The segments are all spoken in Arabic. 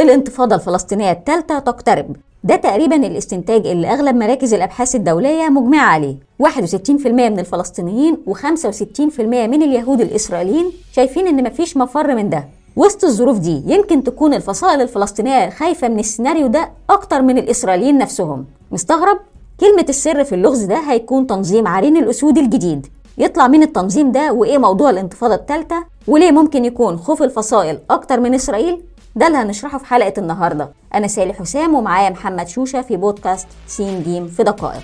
الانتفاضة الفلسطينية الثالثة تقترب. ده تقريبا الاستنتاج اللي أغلب مراكز الأبحاث الدولية مجمعة عليه. 61% من الفلسطينيين و65% من اليهود الإسرائيليين شايفين إن مفيش مفر من ده. وسط الظروف دي يمكن تكون الفصائل الفلسطينية خايفة من السيناريو ده أكتر من الإسرائيليين نفسهم. مستغرب؟ كلمة السر في اللغز ده هيكون تنظيم عرين الأسود الجديد. يطلع مين التنظيم ده وإيه موضوع الانتفاضة الثالثة؟ وليه ممكن يكون خوف الفصائل أكتر من إسرائيل؟ ده اللي هنشرحه في حلقة النهاردة. أنا سالي حسام ومعايا محمد شوشة في بودكاست سين جيم في دقائق.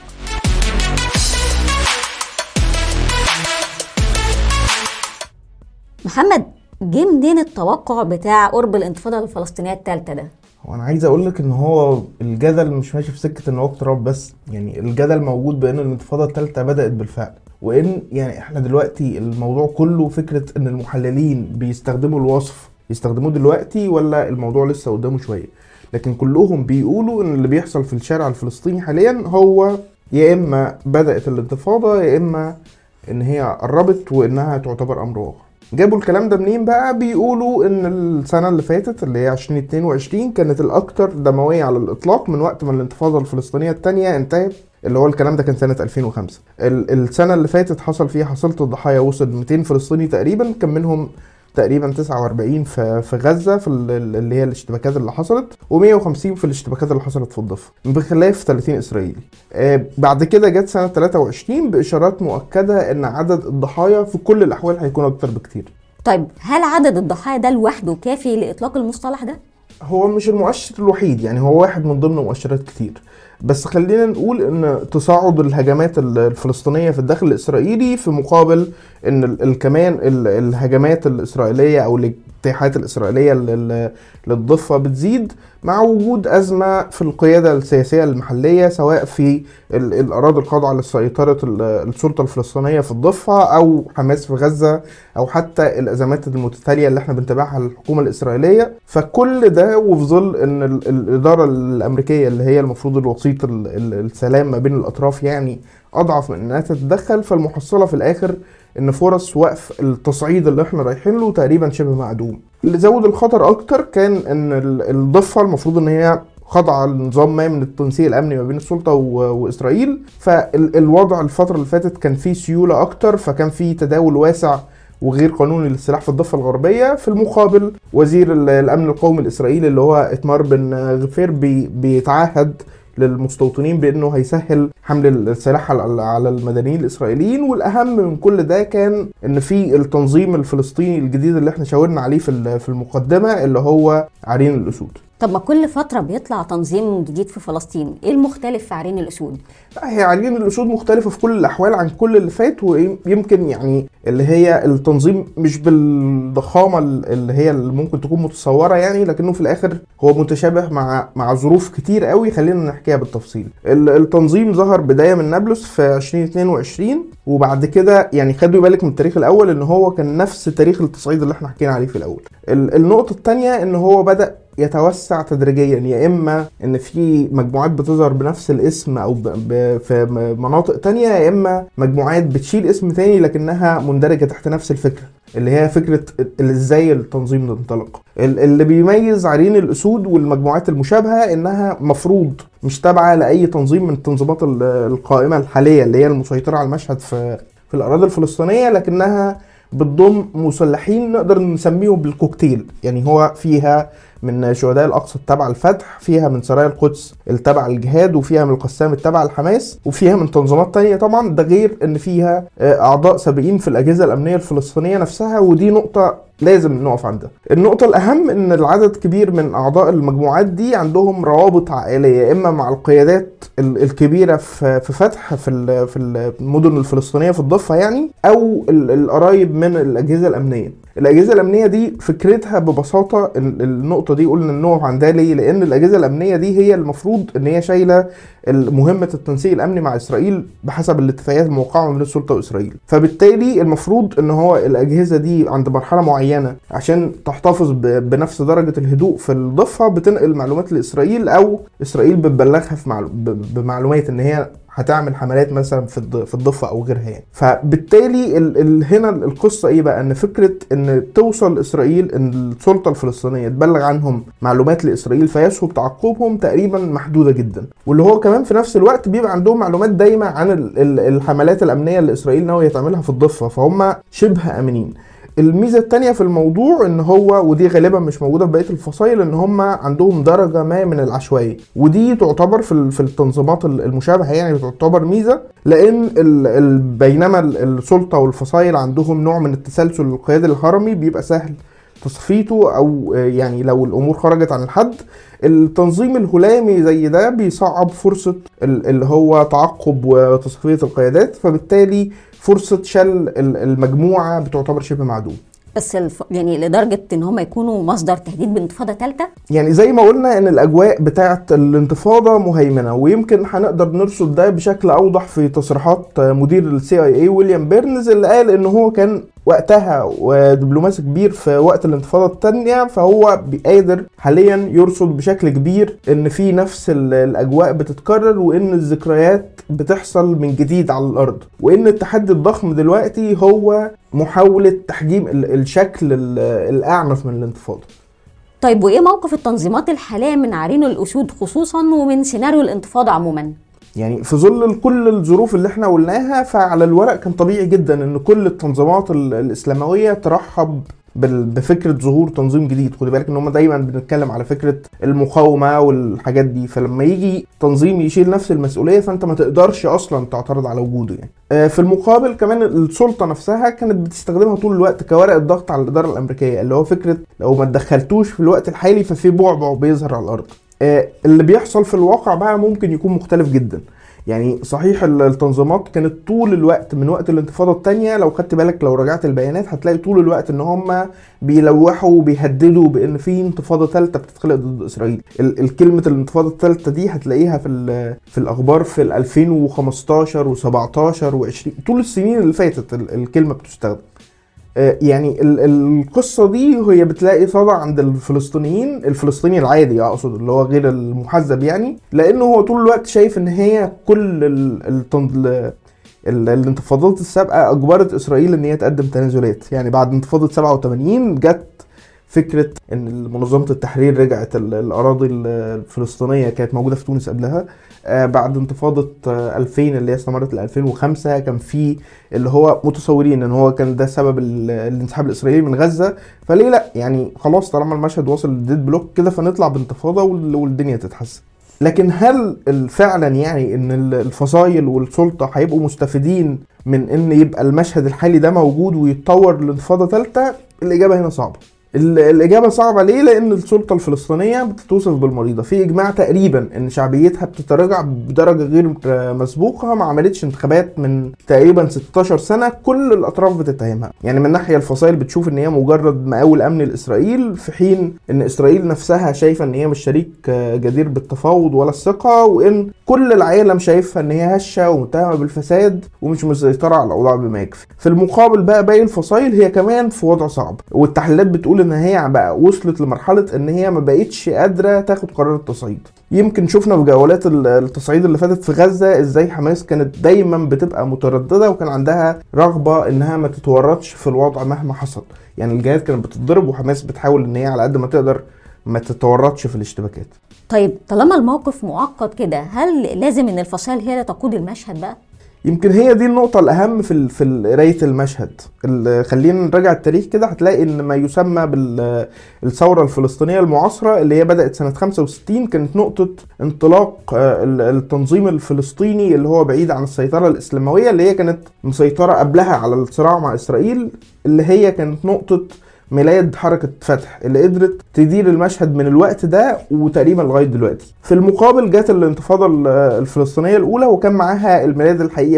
محمد جه منين التوقع بتاع قرب الانتفاضة الفلسطينية الثالثة ده؟ هو أنا عايز أقول لك إن هو الجدل مش ماشي في سكة إن هو اقتراب بس. يعني الجدل موجود بأن الانتفاضة الثالثه بدأت بالفعل. وإن يعني إحنا دلوقتي الموضوع كله فكرة إن المحللين بيستخدموا الوصف يستخدموه دلوقتي ولا الموضوع لسه قدامه شوية؟ لكن كلهم بيقولوا إن اللي بيحصل في الشارع الفلسطيني حاليا هو يا إما بدأت الانتفاضة يا إما إن هي قربت وإنها تعتبر أمر واقع. جابوا الكلام ده منين بقى؟ بيقولوا إن السنة اللي فاتت اللي هي 2022 كانت الاكثر دموية على الإطلاق من وقت ما الانتفاضة الفلسطينية الثانية انتهت اللي هو الكلام ده كان سنة 2005 السنة اللي فاتت حصل فيها حصلت الضحايا وصل 200 فلسطيني تقريبا كان منهم تقريبا 49 في في غزة في اللي هي الاشتباكات اللي حصلت و150 في الاشتباكات اللي حصلت في الضفة بخلاف 30 إسرائيلي. آه بعد كده جت سنة 23 بإشارات مؤكدة إن عدد الضحايا في كل الأحوال هيكون أكتر بكتير. طيب هل عدد الضحايا ده لوحده كافي لإطلاق المصطلح ده؟ هو مش المؤشر الوحيد يعني هو واحد من ضمن مؤشرات كتير. بس خلينا نقول إن تصاعد الهجمات الفلسطينية في الداخل الإسرائيلي في مقابل إن كمان الهجمات الإسرائيلية أو الاجتياحات الإسرائيلية للضفة بتزيد مع وجود أزمة في القيادة السياسية المحلية سواء في الأراضي الخاضعه لسيطره السلطة الفلسطينية في الضفة أو حماس في غزة أو حتى الأزمات المتتالية اللي إحنا بنتابعها للحكومة الإسرائيلية. فكل ده وفي ظل إن الإدارة الأمريكية اللي هي المفروض الوسيط السلام ما بين الأطراف يعني أضعف من إنها تتدخل فالمحصلة في الآخر إن فرص وقف التصعيد اللي إحنا رايحين له تقريبا شبه معدوم. اللي زود الخطر أكتر كان إن الضفة المفروض إن هي خاضعة لنظام ما من التنسيق الأمني ما بين السلطة وإسرائيل. فالوضع الفترة اللي فاتت كان فيه سيولة أكتر فكان فيه تداول واسع وغير قانوني للسلاح في الضفة الغربية. في المقابل وزير الأمن القومي الإسرائيلي اللي هو إتمار بن غفير بي بيتعهد للمستوطنين بأنه هيسهل حمل السلاح على المدنيين الإسرائيليين والأهم من كل ده كان إن في التنظيم الفلسطيني الجديد اللي إحنا شاورنا عليه في المقدمة اللي هو عرين الأسود. طب ما كل فترة بيطلع تنظيم جديد في فلسطين، إيه المختلف في عرين الأسود؟ هي عرين الأسود مختلفة في كل الأحوال عن كل اللي فات ويمكن يعني اللي هي التنظيم مش بالضخامة اللي هي اللي ممكن تكون متصورة يعني لكنه في الآخر هو متشابه مع مع ظروف كتير قوي خلينا نحكيها بالتفصيل. التنظيم ظهر بداية من نابلس في 2022 وبعد كده يعني خدوا بالك من التاريخ الأول إن هو كان نفس تاريخ التصعيد اللي إحنا حكينا عليه في الأول. النقطة الثانية إن هو بدأ يتوسع تدريجيا يا إما إن في مجموعات بتظهر بنفس الاسم أو ب... ب... في مناطق تانية يا إما مجموعات بتشيل اسم تاني لكنها مندرجة تحت نفس الفكرة اللي هي فكرة إزاي التنظيم انطلق. اللي بيميز عرين الأسود والمجموعات المشابهة إنها مفروض مش تابعة لأي تنظيم من التنظيمات القائمة الحالية اللي هي المسيطرة على المشهد في في الأراضي الفلسطينية لكنها بتضم مسلحين نقدر نسميهم بالكوكتيل يعني هو فيها من شهداء الأقصى التابعة الفتح فيها من سرايا القدس التابعة الجهاد وفيها من القسام التابعة الحماس وفيها من تنظيمات تانية. طبعا ده غير إن فيها أعضاء سابقين في الأجهزة الأمنية الفلسطينية نفسها ودي نقطة لازم نقف عندها. النقطة الأهم إن العدد كبير من أعضاء المجموعات دي عندهم روابط عائلية إما مع القيادات الكبيرة في فتح في في المدن الفلسطينية في الضفة يعني أو القرايب من الأجهزة الأمنية. الأجهزة الأمنية دي فكرتها ببساطة النقطة دي قلنا نقف عندها ليه؟ لأن الأجهزة الأمنية دي هي المفروض إن هي شايلة مهمة التنسيق الأمني مع إسرائيل بحسب الاتفاقيات الموقعه بين السلطة وإسرائيل. فبالتالي المفروض إن هو الأجهزة دي عند مرحلة معينة عشان تحتفظ بنفس درجة الهدوء في الضفة بتنقل معلومات لإسرائيل أو إسرائيل بتبلغها بمعلومات إن هي هتعمل حملات مثلا في الض- في الضفة أو غيرها يعني. فبالتالي ال... ال... هنا القصة إيه بقى؟ إن فكرة إن توصل إسرائيل إن السلطة الفلسطينية تبلغ عنهم معلومات لإسرائيل فيسهب تعقبهم تقريبا محدودة جدا. واللي هو كمان في نفس الوقت بيبقى عندهم معلومات دايمة عن ال... ال... الحملات الأمنية اللي إسرائيل ناوية تعملها في الضفة فهم شبه آمنين. الميزة التانية في الموضوع إن هو ودي غالبا مش موجودة في بقية الفصائل إن هم عندهم درجة ما من العشوائية. ودي تعتبر في في التنظيمات ال- المشابهة يعني تعتبر ميزة لأن بينما ال- السلطة والفصائل عندهم نوع من التسلسل القيادي الهرمي بيبقى سهل تصفيته أو آه، يعني لو الأمور خرجت عن الحد التنظيم الهلامي زي ده بيصعب فرصة ال- اللي هو تعقب وتصفية القيادات فبالتالي فرصة شل ال- المجموعة بتعتبر شبه معدوم. بس الف... يعني لدرجة إن هم يكونوا مصدر تهديد بانتفاضة ثالثه يعني زي ما قلنا إن الأجواء بتاعه الانتفاضة مهيمنة ويمكن هنقدر نرصد ده بشكل أوضح في تصريحات مدير ال CIA ويليام بيرنز اللي قال إن هو كان وقتها ودبلوماسي كبير في وقت الانتفاضة الثانية فهو قادر حاليا يرصد بشكل كبير إن في نفس ال- الأجواء بتتكرر وإن الذكريات بتحصل من جديد على الأرض. وإن التحدي الضخم دلوقتي هو محاولة تحجيم ال- الشكل ال- الأعنف من الانتفاضة. طيب وإيه موقف التنظيمات الحالية من عرين الأسود خصوصا ومن سيناريو الانتفاضة عموما؟ يعني في ظل كل الظروف اللي إحنا قلناها فعلى الورق كان طبيعي جدا إن كل التنظيمات ال- الاسلامويه ترحب بفكرة ظهور تنظيم جديد. خدي بالك إن هم دايما بنتكلم على فكرة المقاومة والحاجات دي. فلما يجي تنظيم يشيل نفس المسؤولية فأنت ما تقدرش أصلا تعترض على وجوده يعني. آه، في المقابل كمان السلطة نفسها كانت بتستخدمها طول الوقت كورقه ضغط على الإدارة الأمريكية اللي هو فكرة لو ما تدخلتوش في الوقت الحالي ففي بعبع بيظهر على الأرض. اللي بيحصل في الواقع بقى ممكن يكون مختلف جدا. يعني صحيح ال- التنظيمات كانت طول الوقت من وقت الانتفاضة الثانية لو خدت بالك لو رجعت البيانات هتلاقي طول الوقت إن هم بيلوحوا وبيهددوا بأن في انتفاضة ثالثه بتتخلق ضد إسرائيل. ال- الكلمة الانتفاضة الثالثه دي هتلاقيها في في الأخبار في ال 2015 و17 و20 طول السنين اللي فاتت ال- الكلمة بتستخدم. آه، يعني ال- القصة دي هي بتلاقي صدى عند الفلسطينيين الفلسطيني العادي أقصد اللي هو غير المحزب يعني لأنه هو طول الوقت شايف إن هي كل ال- التن- ال- ال- الانتفاضات السابقة أجبرت إسرائيل إن هي تقدم تنازلات. يعني بعد انتفاضة 87 جت فكرة إن منظمة التحرير رجعت ال- الأراضي ال- الفلسطينية كانت موجودة في تونس قبلها. آه، بعد انتفاضة آه، 2000 اللي هي استمرت ل 2005 كان في اللي هو متصورين إن هو كان ده سبب ال- الانسحاب الإسرائيلي من غزة. فليه لأ؟ يعني خلاص طالما المشهد وصل لل dead block كده فنطلع بانتفاضة وال- والدنيا تتحسن. لكن هل فعلا يعني إن ال- الفصائل والسلطة هيبقوا مستفيدين من إن يبقى المشهد الحالي ده موجود ويتطور لانتفاضة ثالثه الإجابة هنا صعبة. الإجابة صعبة ليه؟ لأن السلطة الفلسطينية بتتوصف بالمريضة. في إجماع تقريبا إن شعبيتها بتتراجع بدرجة غير مسبوقة ما عملتش انتخابات من تقريبا 16 سنة كل الأطراف بتتهمها. يعني من ناحية الفصائل بتشوف إن هي مجرد مقاول أمن لاسرائيل في حين إن إسرائيل نفسها شايفة إن هي مش شريك جدير بالتفاوض ولا الثقة وإن كل العالم شايفها إن هي هشة ومتهمة بالفساد ومش مسيطرة على الأوضاع بما يكفي. في المقابل بقى باقي الفصائل هي كمان في وضع صعب. والتحليلات بتقول إن هي بقى وصلت لمرحلة إن هي ما بقتش قادرة تاخد قرار التصعيد. يمكن شفنا في جولات ال- التصعيد اللي فاتت في غزة إزاي حماس كانت دايما بتبقى مترددة وكان عندها رغبة إنها ما تتورطش في الوضع مهما حصل. يعني الجهات كانت بتتضرب وحماس بتحاول إن هي على قد ما تقدر ما تتورطش في الاشتباكات. طيب طالما الموقف معقد كده هل لازم إن الفصائل هي اللي تقود المشهد بقى؟ يمكن هي دي النقطة الأهم في في قراية المشهد، ال- خلينا نراجع التاريخ كده هتلاقي إن ما يسمى بالثورة الفلسطينية المعاصرة اللي هي بدأت سنة 65 كانت نقطة انطلاق آه، ال- التنظيم الفلسطيني اللي هو بعيد عن السيطرة الإسلاموية اللي هي كانت مسيطرة قبلها على الصراع مع إسرائيل اللي هي كانت نقطة ميلاد حركة فتح اللي قدرت تدير المشهد من الوقت ده وتقريبا لغاية دلوقتي. في المقابل جت الانتفاضة ال- الفلسطينية الأولى وكان معاها الميلاد الحقيقي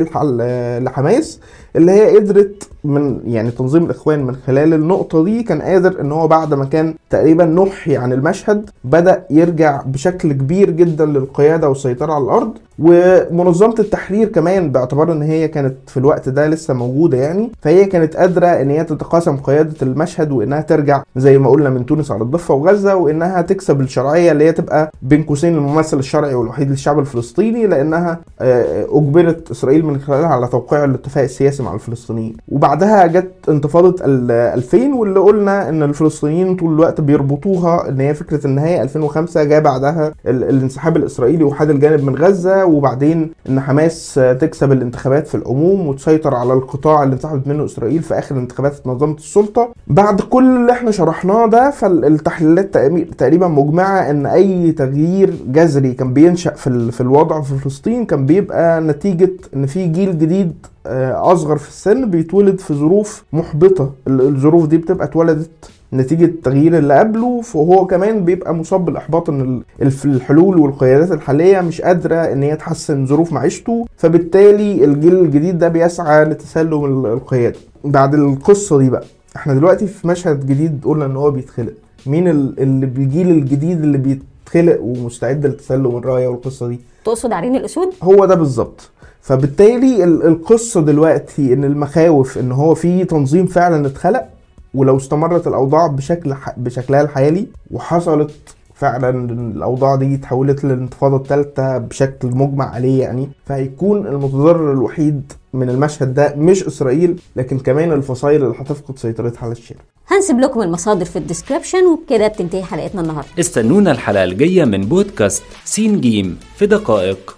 لحماس. اللي هي قدرت من يعني تنظيم الإخوان من خلال النقطة دي كان قادر إن هو بعد ما كان تقريبا نحي عن المشهد بدأ يرجع بشكل كبير جدا للقيادة والسيطرة على الأرض. ومنظمة التحرير كمان باعتبار إن هي كانت في الوقت ده لسه موجودة يعني فهي كانت قادرة إن هي تتقاسم قيادة المشهد وإنها ترجع زي ما قلنا من تونس على الضفة وغزة وإنها تكسب الشرعية اللي هي تبقى بين قوسين الممثل الشرعي والوحيد للشعب الفلسطيني لأنها آه، أجبرت إسرائيل من خلالها على توقيع الاتفاق السياسي مع الفلسطينيين. وبعدها جت انتفاضة ال 2000 واللي قلنا إن الفلسطينيين طول الوقت بيربطوها إن هي فكرة النهايه 2005 جاء بعدها ال- الانسحاب الإسرائيلي وحاد الجانب من غزة وبعدين إن حماس تكسب الانتخابات في العموم وتسيطر على القطاع اللي انسحبت منه إسرائيل في آخر انتخابات اتنظمت السلطة. بعد كل اللي إحنا شرحناه ده فالتحليلات تقريبا- مجمعة إن أي تغيير جذري كان بينشأ في ال- في الوضع في فلسطين كان بيبقى نتيجة إن في جيل جديد أصغر في السن بيتولد في ظروف محبطة. ال- الظروف دي بتبقى اتولدت نتيجة التغيير اللي قبله فهو كمان بيبقى مصاب بالإحباط إن الحلول والقيادات الحالية مش قادرة إن هي تحسن ظروف معيشته فبالتالي الجيل الجديد ده بيسعى لتسلم ال- القيادة. بعد القصة دي بقى إحنا دلوقتي في مشهد جديد قلنا إن هو بيتخلق. مين ال- اللي بالجيل الجديد اللي بيتخلق ومستعد لتسلم الراية والقصة دي. تقصد عرين الأسود؟ هو ده بالظبط. فبالتالي ال- القصة دلوقتي إن المخاوف إن هو في تنظيم فعلا اتخلق ولو استمرت الأوضاع بشكل ح... بشكلها الحالي وحصلت فعلا الأوضاع دي اتحولت للانتفاضة الثالثه بشكل مجمع عليه يعني. فهيكون المتضرر الوحيد من المشهد ده مش إسرائيل لكن كمان الفصائل اللي هتفقد سيطرتها على الشارع هنسيب لكم المصادر في ال description وبكده بتنتهي حلقتنا النهارده. استنونا الحلقة الجاية من بودكاست سين جيم في دقائق.